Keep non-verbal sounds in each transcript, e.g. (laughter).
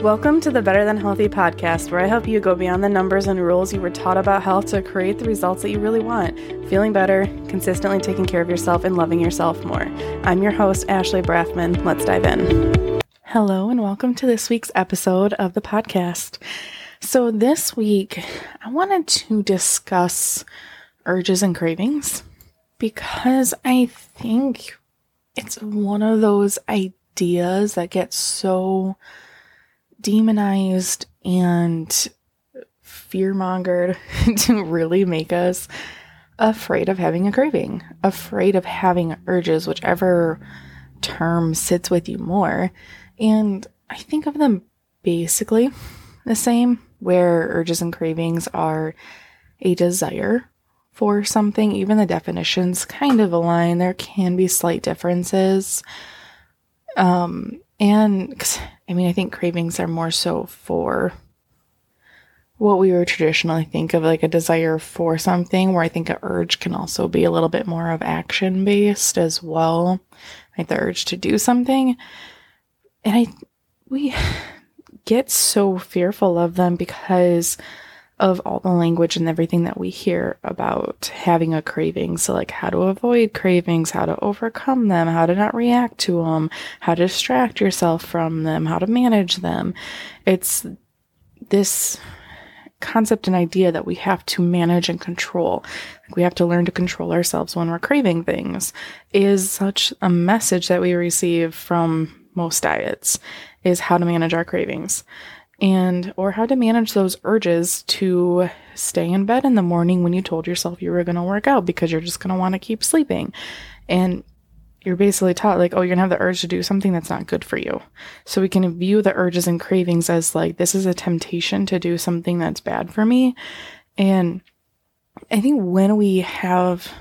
Welcome to the Better Than Healthy podcast, where I help you go beyond the numbers and rules you were taught about health to create the results that you really want. Feeling better, consistently taking care of yourself, and loving yourself more. I'm your host, Ashley Brathman. Let's dive in. Hello, and welcome to this week's episode of the podcast. So, this week, I wanted to discuss urges and cravings because I think it's one of those ideas that gets so demonized and fear-mongered (laughs) to really make us afraid of having a craving, afraid of having urges, whichever term sits with you more. And I think of them basically the same, where urges and cravings are a desire for something. Even the definitions kind of align. There can be slight differences. Um, and I mean, I think cravings are more so for what we would traditionally think of like a desire for something, where I think an urge can also be a little bit more of action based as well, like the urge to do something. And I, we (sighs) get so fearful of them because of all the language and everything that we hear about having a craving. So, like, how to avoid cravings, how to overcome them, how to not react to them, how to distract yourself from them, how to manage them. It's this concept and idea that we have to manage and control. We have to learn to control ourselves when we're craving things is such a message that we receive from most diets is how to manage our cravings and or how to manage those urges to stay in bed in the morning when you told yourself you were going to work out because you're just going to want to keep sleeping. And you're basically taught like oh you're going to have the urge to do something that's not good for you. So we can view the urges and cravings as like this is a temptation to do something that's bad for me. And i think when we have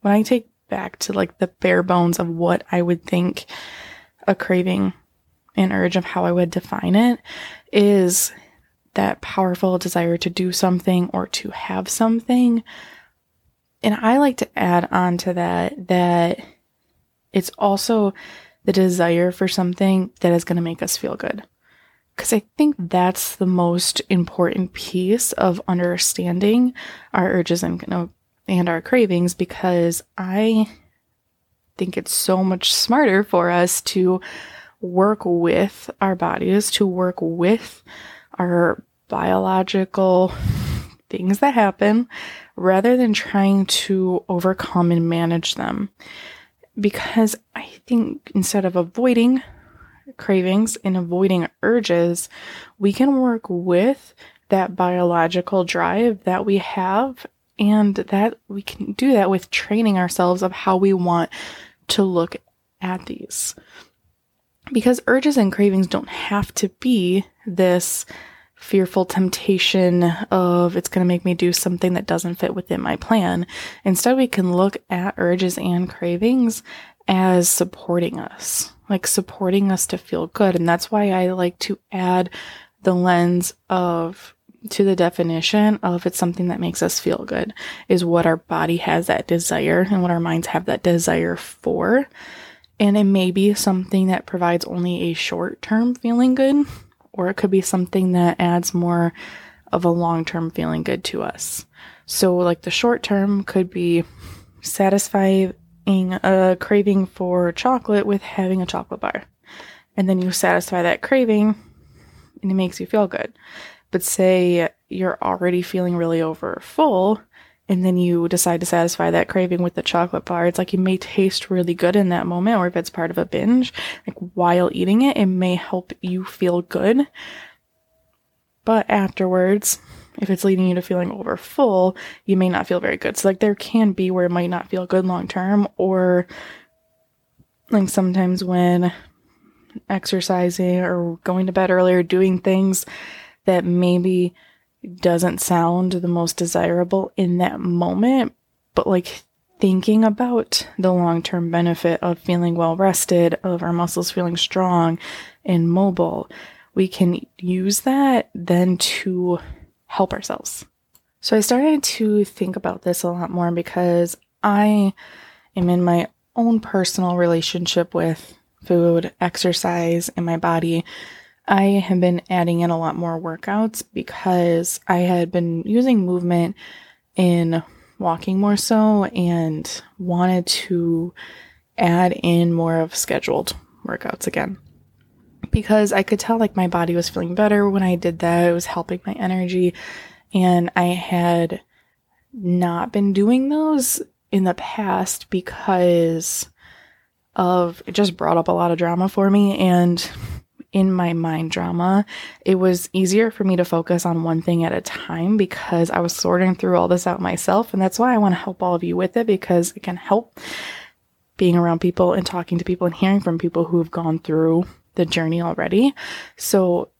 when i take back to like the bare bones of what i would think a craving and urge of how I would define it is that powerful desire to do something or to have something. And I like to add on to that that it's also the desire for something that is going to make us feel good. Because I think that's the most important piece of understanding our urges and, and our cravings because I think it's so much smarter for us to work with our bodies, to work with our biological things that happen rather than trying to overcome and manage them. Because I think instead of avoiding cravings and avoiding urges, we can work with that biological drive that we have and that we can do that with training ourselves of how we want to look at these because urges and cravings don't have to be this fearful temptation of it's going to make me do something that doesn't fit within my plan. Instead, we can look at urges and cravings as supporting us, like supporting us to feel good. And that's why I like to add the lens of to the definition of it's something that makes us feel good is what our body has that desire and what our minds have that desire for. And it may be something that provides only a short term feeling good, or it could be something that adds more of a long term feeling good to us. So, like the short term could be satisfying a craving for chocolate with having a chocolate bar. And then you satisfy that craving and it makes you feel good. But say you're already feeling really over full and then you decide to satisfy that craving with the chocolate bar, it's like it may taste really good in that moment, or if it's part of a binge, like while eating it, it may help you feel good. But afterwards, if it's leading you to feeling over full, you may not feel very good. So, like, there can be where it might not feel good long term, or like sometimes when exercising or going to bed earlier, doing things that maybe doesn't sound the most desirable in that moment, but like thinking about the long term benefit of feeling well rested, of our muscles feeling strong and mobile, we can use that then to help ourselves. So I started to think about this a lot more because I am in my own personal relationship with food, exercise, and my body. I have been adding in a lot more workouts because I had been using movement in walking more so and wanted to add in more of scheduled workouts again. Because I could tell like my body was feeling better when I did that. It was helping my energy. And I had not been doing those in the past because of it just brought up a lot of drama for me and in my mind drama, it was easier for me to focus on one thing at a time because I was sorting through all this out myself. And that's why I want to help all of you with it because it can help being around people and talking to people and hearing from people who have gone through the journey already. So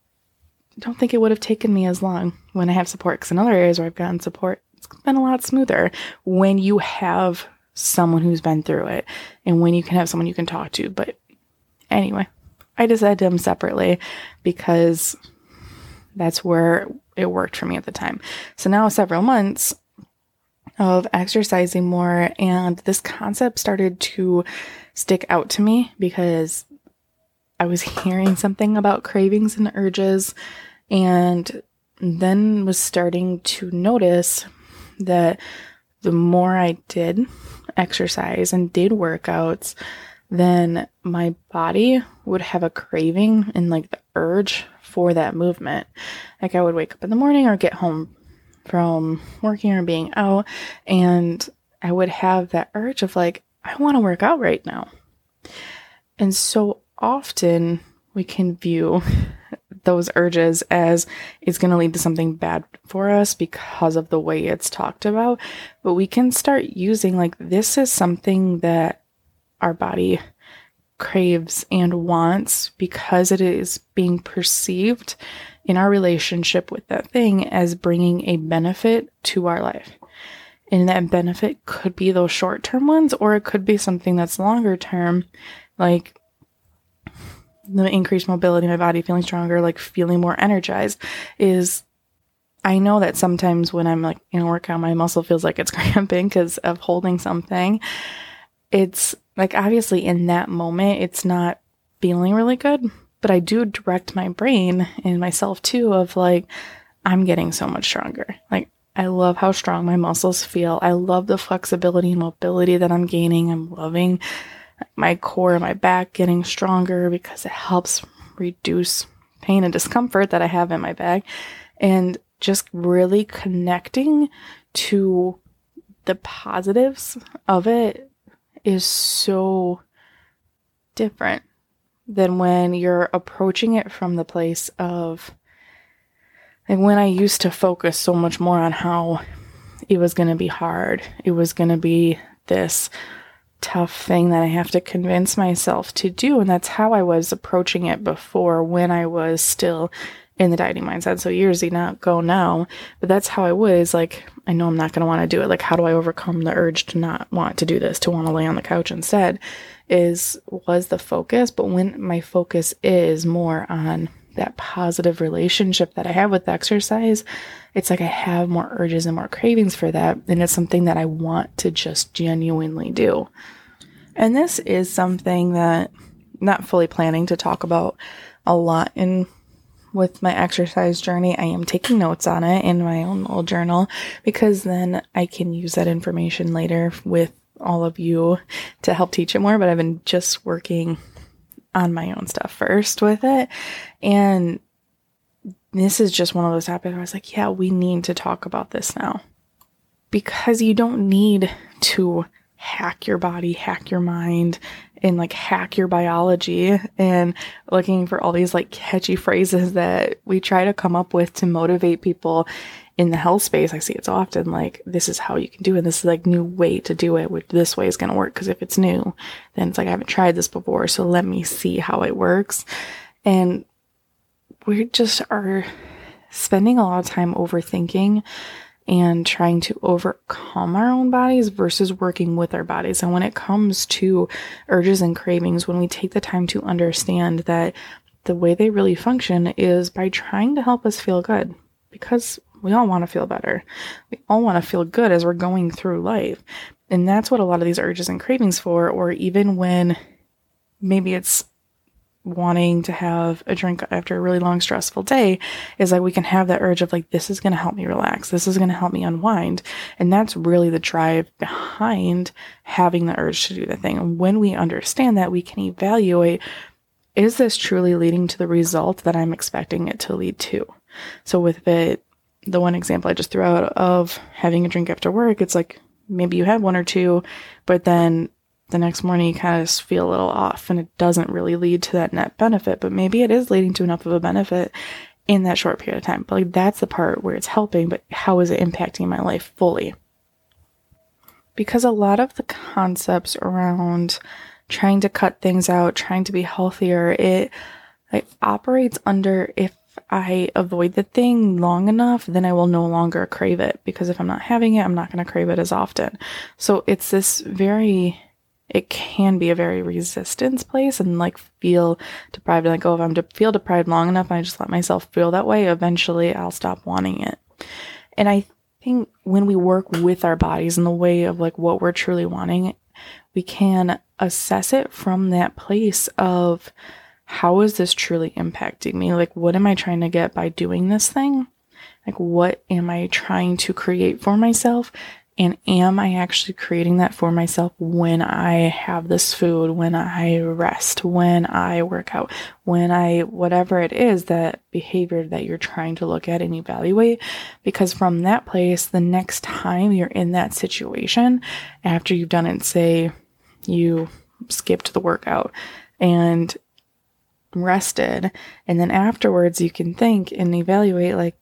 don't think it would have taken me as long when I have support because in other areas where I've gotten support, it's been a lot smoother when you have someone who's been through it and when you can have someone you can talk to. But anyway, I decided them separately because that's where it worked for me at the time. So now several months of exercising more and this concept started to stick out to me because I was hearing something about cravings and urges and then was starting to notice that the more I did exercise and did workouts, then my body would have a craving and like the urge for that movement. Like I would wake up in the morning or get home from working or being out, and I would have that urge of like, I want to work out right now. And so often we can view (laughs) those urges as it's going to lead to something bad for us because of the way it's talked about. But we can start using like this is something that our body craves and wants because it is being perceived in our relationship with that thing as bringing a benefit to our life. And that benefit could be those short term ones, or it could be something that's longer term, like the increased mobility, my body feeling stronger, like feeling more energized. Is I know that sometimes when I'm like in a workout, my muscle feels like it's (laughs) cramping because of holding something. It's like obviously in that moment, it's not feeling really good, but I do direct my brain and myself too of like, I'm getting so much stronger. Like, I love how strong my muscles feel. I love the flexibility and mobility that I'm gaining. I'm loving my core and my back getting stronger because it helps reduce pain and discomfort that I have in my back. And just really connecting to the positives of it is so different than when you're approaching it from the place of like when I used to focus so much more on how it was going to be hard. It was going to be this tough thing that I have to convince myself to do. And that's how I was approaching it before when I was still in the dieting mindset. So years ago now, but that's how I was like, I know I'm not going to want to do it. Like, how do I overcome the urge to not want to do this, to want to lay on the couch instead? Is was the focus. But when my focus is more on that positive relationship that I have with exercise, it's like I have more urges and more cravings for that. And it's something that I want to just genuinely do. And this is something that not fully planning to talk about a lot in with my exercise journey, I am taking notes on it in my own little journal because then I can use that information later with all of you to help teach it more. But I've been just working on my own stuff first with it. And this is just one of those topics where I was like, yeah, we need to talk about this now because you don't need to hack your body, hack your mind, and like hack your biology and looking for all these like catchy phrases that we try to come up with to motivate people in the health space. I see it's often like, this is how you can do it. This is like new way to do it, which this way is going to work. Cause if it's new, then it's like, I haven't tried this before. So let me see how it works. And we just are spending a lot of time overthinking and trying to overcome our own bodies versus working with our bodies. And when it comes to urges and cravings, when we take the time to understand that the way they really function is by trying to help us feel good because we all want to feel better. We all want to feel good as we're going through life. And that's what a lot of these urges and cravings for, or even when maybe it's wanting to have a drink after a really long, stressful day is like we can have that urge of like, this is going to help me relax. This is going to help me unwind. And that's really the drive behind having the urge to do the thing. And when we understand that, we can evaluate is this truly leading to the result that I'm expecting it to lead to? So with it, the one example I just threw out of having a drink after work, it's like maybe you have one or two, but then the next morning you kind of just feel a little off and it doesn't really lead to that net benefit, but maybe it is leading to enough of a benefit in that short period of time. But like that's the part where it's helping, but how is it impacting my life fully? Because a lot of the concepts around trying to cut things out, trying to be healthier, it like operates under if I avoid the thing long enough, then I will no longer crave it because if I'm not having it, I'm not going to crave it as often. So it's this very it can be a very resistance place and like feel deprived. Like, oh, if I'm de- feel deprived long enough and I just let myself feel that way, eventually I'll stop wanting it. And I think when we work with our bodies in the way of like what we're truly wanting, we can assess it from that place of how is this truly impacting me? Like, what am I trying to get by doing this thing? Like, what am I trying to create for myself? And am I actually creating that for myself when I have this food, when I rest, when I work out, when I, whatever it is, that behavior that you're trying to look at and evaluate? Because from that place, the next time you're in that situation, after you've done it, say you skipped the workout and rested, and then afterwards you can think and evaluate, like,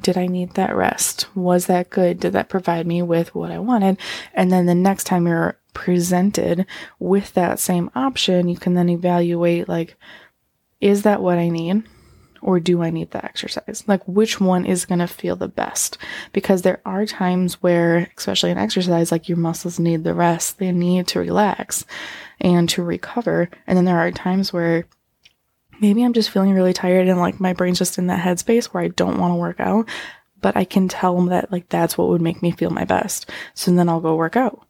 did I need that rest? Was that good? Did that provide me with what I wanted? And then the next time you're presented with that same option, you can then evaluate like, is that what I need? Or do I need the exercise? Like, which one is going to feel the best? Because there are times where, especially in exercise, like your muscles need the rest, they need to relax and to recover. And then there are times where maybe I'm just feeling really tired and like my brain's just in that headspace where I don't want to work out, but I can tell them that like that's what would make me feel my best. So then I'll go work out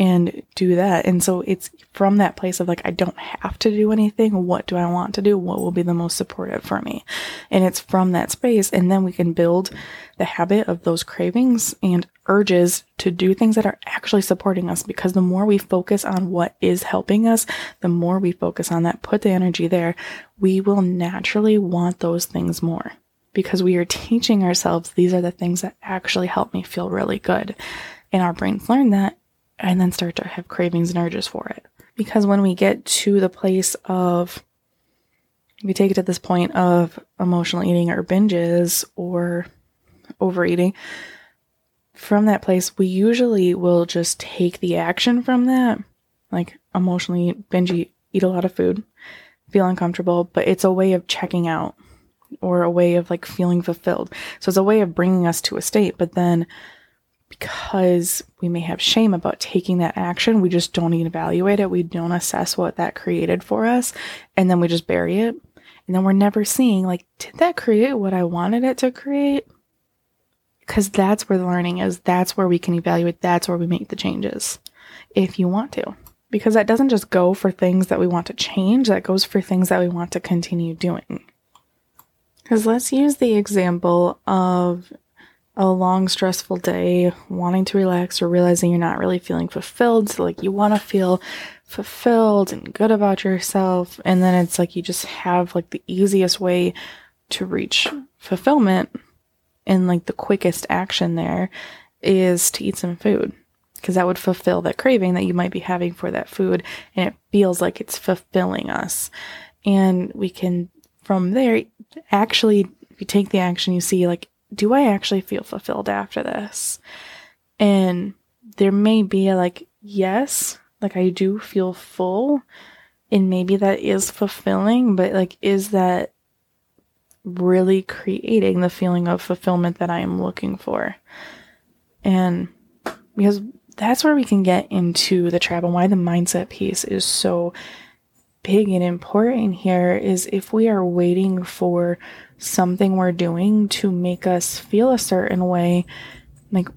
and do that. And so it's from that place of like, I don't have to do anything. What do I want to do? What will be the most supportive for me? And it's from that space. And then we can build the habit of those cravings and urges to do things that are actually supporting us because the more we focus on what is helping us, the more we focus on that, put the energy there, we will naturally want those things more because we are teaching ourselves these are the things that actually help me feel really good. And our brains learn that and then start to have cravings and urges for it. Because when we get to the place of, we take it to this point of emotional eating or binges or overeating, from that place, we usually will just take the action from that, like emotionally binge eat, eat a lot of food, feel uncomfortable, but it's a way of checking out or a way of like feeling fulfilled. So it's a way of bringing us to a state, but then because we may have shame about taking that action, we just don't evaluate it. We don't assess what that created for us. And then we just bury it. And then we're never seeing, like, did that create what I wanted it to create? Because that's where the learning is. That's where we can evaluate. That's where we make the changes if you want to. Because that doesn't just go for things that we want to change, that goes for things that we want to continue doing. Because let's use the example of a long, stressful day, wanting to relax or realizing you're not really feeling fulfilled. So, like, you want to feel fulfilled and good about yourself. And then it's like you just have like the easiest way to reach fulfillment and like the quickest action there is to eat some food because that would fulfill that craving that you might be having for that food. And it feels like it's fulfilling us. And we can, from there, actually, if you take the action, you see like do I actually feel fulfilled after this? And there may be a, like, yes, like I do feel full, and maybe that is fulfilling, but like, is that really creating the feeling of fulfillment that I am looking for? And because that's where we can get into the trap and why the mindset piece is so big and important here is if we are waiting for something we're doing to make us feel a certain way, like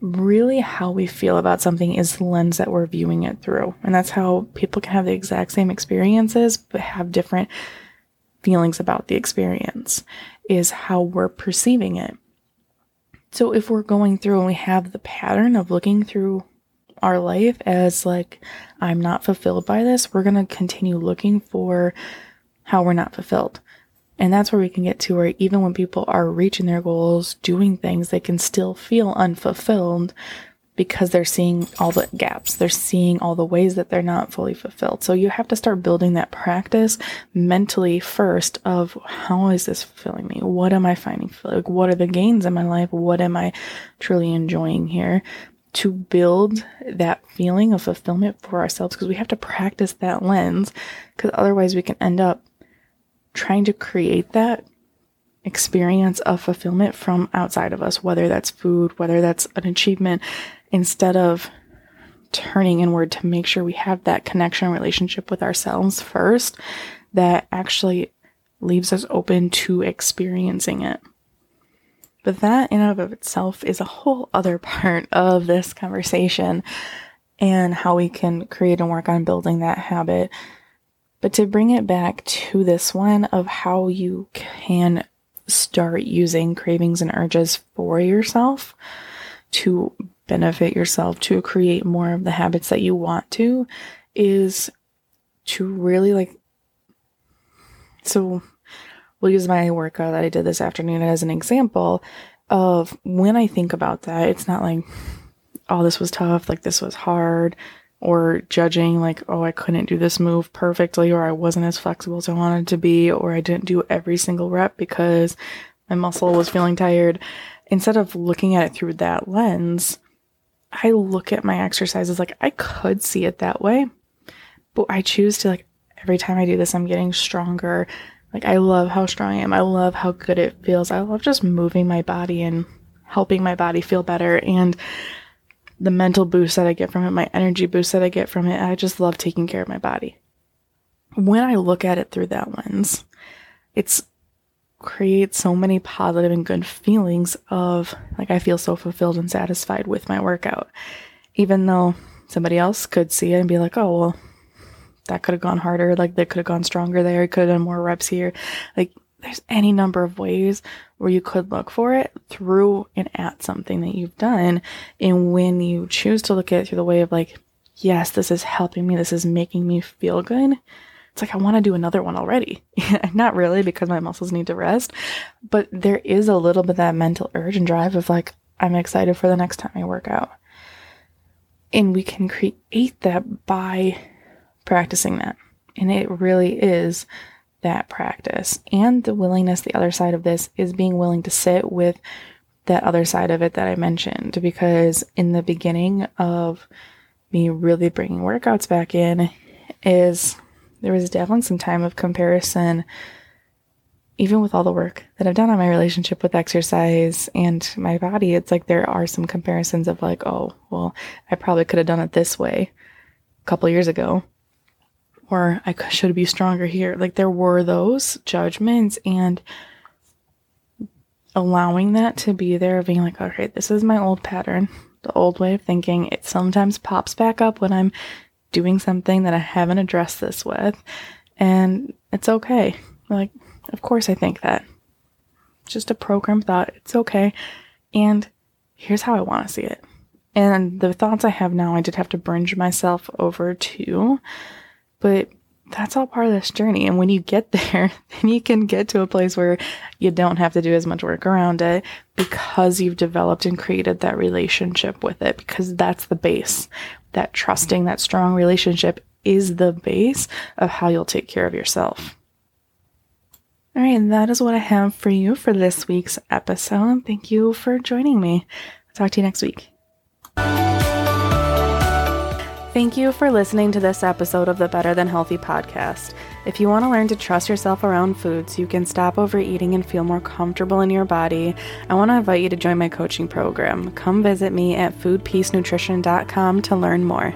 really how we feel about something is the lens that we're viewing it through. And that's how people can have the exact same experiences, but have different feelings about the experience, is how we're perceiving it. So if we're going through and we have the pattern of looking through our life as like, I'm not fulfilled by this, we're going to continue looking for how we're not fulfilled. And that's where we can get to where even when people are reaching their goals, doing things, they can still feel unfulfilled because they're seeing all the gaps. They're seeing all the ways that they're not fully fulfilled. So you have to start building that practice mentally first of how is this fulfilling me? What am I finding? Like, what are the gains in my life? What am I truly enjoying here? To build that feeling of fulfillment for ourselves because we have to practice that lens because otherwise we can end up trying to create that experience of fulfillment from outside of us, whether that's food, whether that's an achievement, instead of turning inward to make sure we have that connection relationship with ourselves first that actually leaves us open to experiencing it. But that in and of itself is a whole other (laughs) part of this conversation and how we can create and work on building that habit but to bring it back to this one of how you can start using cravings and urges for yourself to benefit yourself, to create more of the habits that you want to, is to really like. So, we'll use my workout that I did this afternoon as an example of when I think about that, it's not like, oh, this was tough, like this was hard, or judging like, oh, I couldn't do this move perfectly, or I wasn't as flexible as I wanted to be, or I didn't do every single rep because my muscle was feeling tired. Instead of looking at it through that lens, I look at my exercises like I could see it that way, but I choose to like every time I do this, I'm getting stronger. Like I love how strong I am. I love how good it feels. I love just moving my body and helping my body feel better. And the mental boost that I get from it, my energy boost that I get from it. I just love taking care of my body. When I look at it through that lens, it's creates so many positive and good feelings of like I feel so fulfilled and satisfied with my workout. Even though somebody else could see it and be like, "Oh, well, that could have gone harder, like they could have gone stronger there, could have done more reps here." Like there's any number of ways where you could look for it through and at something that you've done. And when you choose to look at it through the way of like, yes, this is helping me, this is making me feel good, it's like I want to do another one already. (laughs) Not really because my muscles need to rest, but there is a little bit that mental urge and drive of like, I'm excited for the next time I work out. And we can create that by practicing that. And it really is that practice. And the willingness, the other side of this is being willing to sit with that other side of it that I mentioned. Because in the beginning of me really bringing workouts back in, is there was definitely some time of comparison, even with all the work that I've done on my relationship with exercise and my body. It's like there are some comparisons of like, oh, well, I probably could have done it this way a couple years ago or I should be stronger here. Like there were those judgments and allowing that to be there, being like, okay, this is my old pattern, the old way of thinking. It sometimes pops back up when I'm doing something that I haven't addressed this with. And it's okay. Like, of course I think that. just a program thought. It's okay. And here's how I want to see it. And the thoughts I have now, I did have to bridge myself over to but that's all part of this journey. And when you get (laughs) there, then you can get to a place where you don't have to do as much work around it because you've developed and created that relationship with it, because that's the base. That trusting, that strong relationship is the base of how you'll take care of yourself. All right, and that is what I have for you for this week's episode. Thank you for joining me. I'll talk to you next week. Thank you for listening to this episode of the Better Than Healthy podcast. If you want to learn to trust yourself around food so you can stop overeating and feel more comfortable in your body, I want to invite you to join my coaching program. Come visit me at foodpeacenutrition.com to learn more.